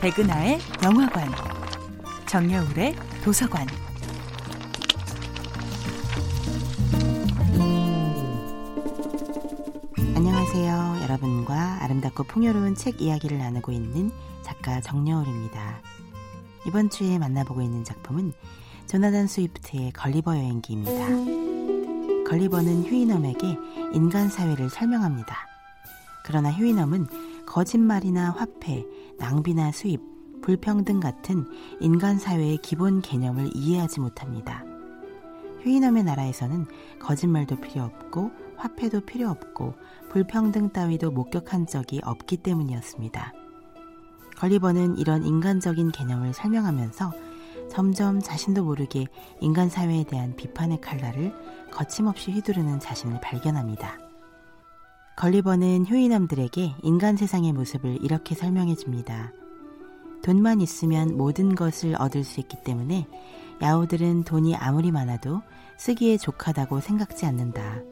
백은하의 영화관, 정여울의 도서관. 안녕하세요. 여러분과 아름답고 풍요로운 책 이야기를 나누고 있는 작가 정여울입니다. 이번 주에 만나보고 있는 작품은 조나단 스위프트의 걸리버 여행기입니다. 걸리버는 휴이넘에게 인간 사회를 설명합니다. 그러나 휴이넘은 거짓말이나 화폐, 낭비나 수입, 불평등 같은 인간 사회의 기본 개념을 이해하지 못합니다. 휴이넘의 나라에서는 거짓말도 필요 없고 화폐도 필요 없고 불평등 따위도 목격한 적이 없기 때문이었습니다. 걸리버는 이런 인간적인 개념을 설명하면서 점점 자신도 모르게 인간 사회에 대한 비판의 칼날을 거침없이 휘두르는 자신을 발견합니다. 걸리버는 휴이남들에게 인간 세상의 모습을 이렇게 설명해 줍니다. 돈만 있으면 모든 것을 얻을 수 있기 때문에 야후들은 돈이 아무리 많아도 쓰기에 족하다고 생각지 않는다.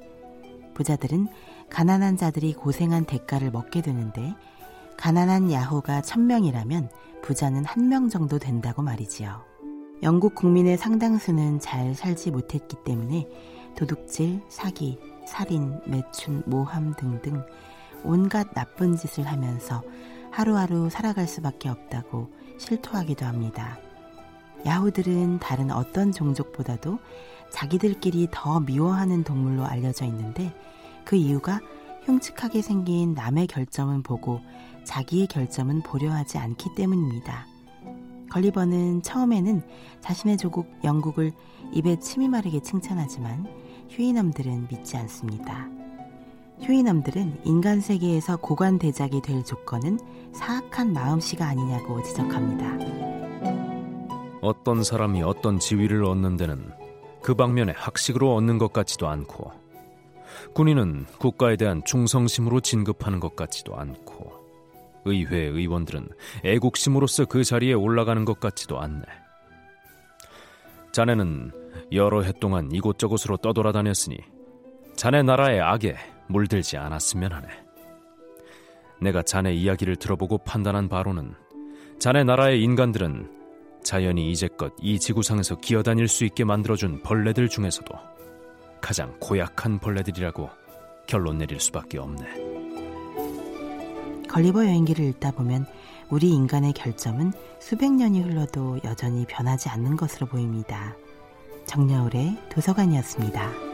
부자들은 가난한 자들이 고생한 대가를 먹게 되는데 가난한 야후가 천명이라면 부자는 한 명 정도 된다고 말이지요. 영국 국민의 상당수는 잘 살지 못했기 때문에 도둑질, 사기, 살인, 매춘, 모함 등등 온갖 나쁜 짓을 하면서 하루하루 살아갈 수밖에 없다고 실토하기도 합니다. 야후들은 다른 어떤 종족보다도 자기들끼리 더 미워하는 동물로 알려져 있는데 그 이유가 흉측하게 생긴 남의 결점은 보고 자기의 결점은 보려 하지 않기 때문입니다. 걸리버는 처음에는 자신의 조국 영국을 입에 침이 마르게 칭찬하지만 휴이남들은 믿지 않습니다. 휴이남들은 인간 세계에서 고관 대작이 될 조건은 사악한 마음씨가 아니냐고 지적합니다. 어떤 사람이 어떤 지위를 얻는 데는 그 방면에 학식으로 얻는 것 같지도 않고 군인은 국가에 대한 충성심으로 진급하는 것 같지도 않고 의회 의원들은 애국심으로서 그 자리에 올라가는 것 같지도 않네. 자네는 여러 해 동안 이곳저곳으로 떠돌아다녔으니 자네 나라의 악에 물들지 않았으면 하네. 내가 자네 이야기를 들어보고 판단한 바로는 자네 나라의 인간들은 자연이 이제껏 이 지구상에서 기어다닐 수 있게 만들어준 벌레들 중에서도 가장 고약한 벌레들이라고 결론 내릴 수밖에 없네. 걸리버 여행기를 읽다 보면 우리 인간의 결점은 수백 년이 흘러도 여전히 변하지 않는 것으로 보입니다. 정여울의 도서관이었습니다.